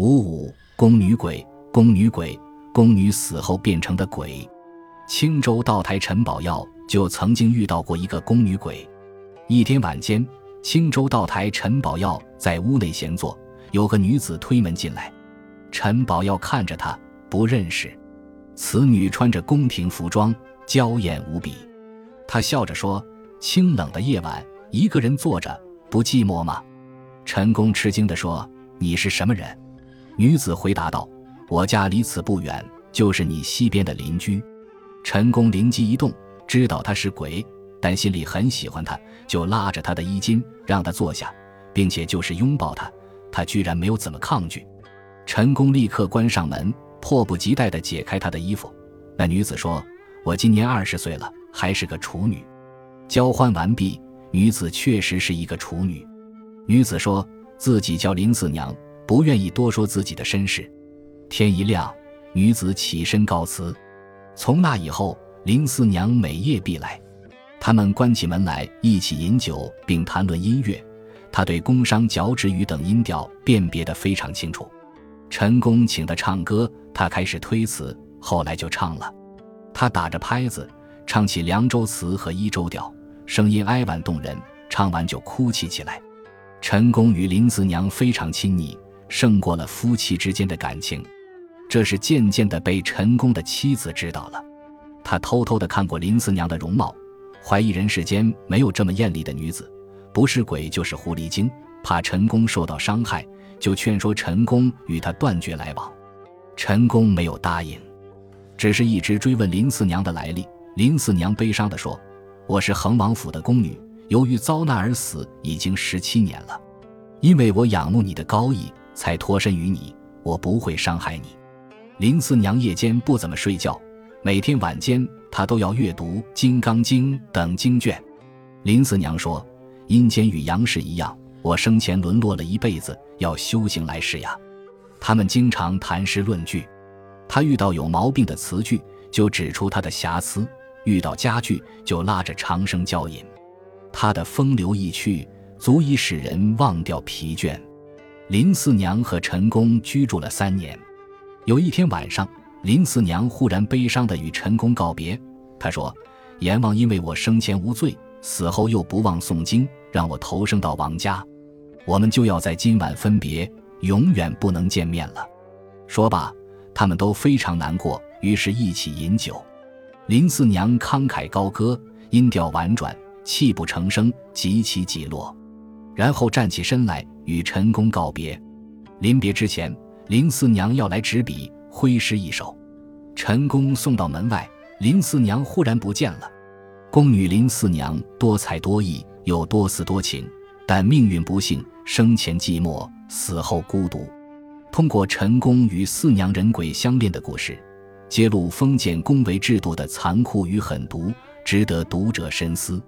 五五宫女鬼，宫女鬼，宫女死后变成的鬼。青州道台陈宝耀就曾经遇到过一个宫女鬼。一天晚间，青州道台陈宝耀在屋内闲坐，有个女子推门进来。陈宝耀看着她，不认识。此女穿着宫廷服装，娇艳无比。他笑着说：“清冷的夜晚，一个人坐着，不寂寞吗？”陈宫吃惊地说：“你是什么人？”女子回答道：“我家离此不远，就是你西边的邻居。”陈宫灵机一动，知道他是鬼，但心里很喜欢他，就拉着他的衣襟，让他坐下，并且就是拥抱他，他居然没有怎么抗拒。陈宫立刻关上门，迫不及待地解开他的衣服。那女子说：“我今年二十岁了，还是个处女。”交换完毕，女子确实是一个处女。女子说自己叫林四娘，不愿意多说自己的身世。天一亮，女子起身告辞。从那以后，林四娘每夜必来，他们关起门来一起饮酒，并谈论音乐。他对宫商角徵羽等音调辨别得非常清楚。陈宫请他唱歌，他开始推辞，后来就唱了。他打着拍子唱起凉州词和伊州调，声音哀婉动人，唱完就哭泣起来。陈宫与林四娘非常亲昵，胜过了夫妻之间的感情。这是渐渐的被陈宫的妻子知道了，他偷偷的看过林四娘的容貌，怀疑人世间没有这么艳丽的女子，不是鬼就是狐狸精，怕陈宫受到伤害，就劝说陈宫与他断绝来往。陈宫没有答应，只是一直追问林四娘的来历。林四娘悲伤的说：“我是恒王府的宫女，由于遭难而死，已经十七年了。因为我仰慕你的高义，才脱身于你，我不会伤害你。”林四娘夜间不怎么睡觉，每天晚间她都要阅读《金刚经》等经卷。林四娘说：“阴间与阳世一样，我生前沦落了一辈子，要修行来世呀。”他们经常谈诗论句，他遇到有毛病的词句，就指出他的瑕疵；遇到佳句，就拉着长生教引。他的风流意趣，足以使人忘掉疲倦。林四娘和陈宫居住了三年。有一天晚上，林四娘忽然悲伤地与陈宫告别。她说：“阎王因为我生前无罪，死后又不忘诵经，让我投生到王家，我们就要在今晚分别，永远不能见面了。”说罢，他们都非常难过，于是一起饮酒。林四娘慷慨高歌，音调婉转，泣不成声，极其极落，然后站起身来与陈宫告别。临别之前。林四娘要来执笔挥诗一首，陈宫送到门外，林四娘忽然不见了。宫女林四娘多才多艺，又多思多情，但命运不幸，生前寂寞，死后孤独。通过陈宫与四娘人鬼相恋的故事，揭露封建宫闱制度的残酷与狠毒，值得读者深思。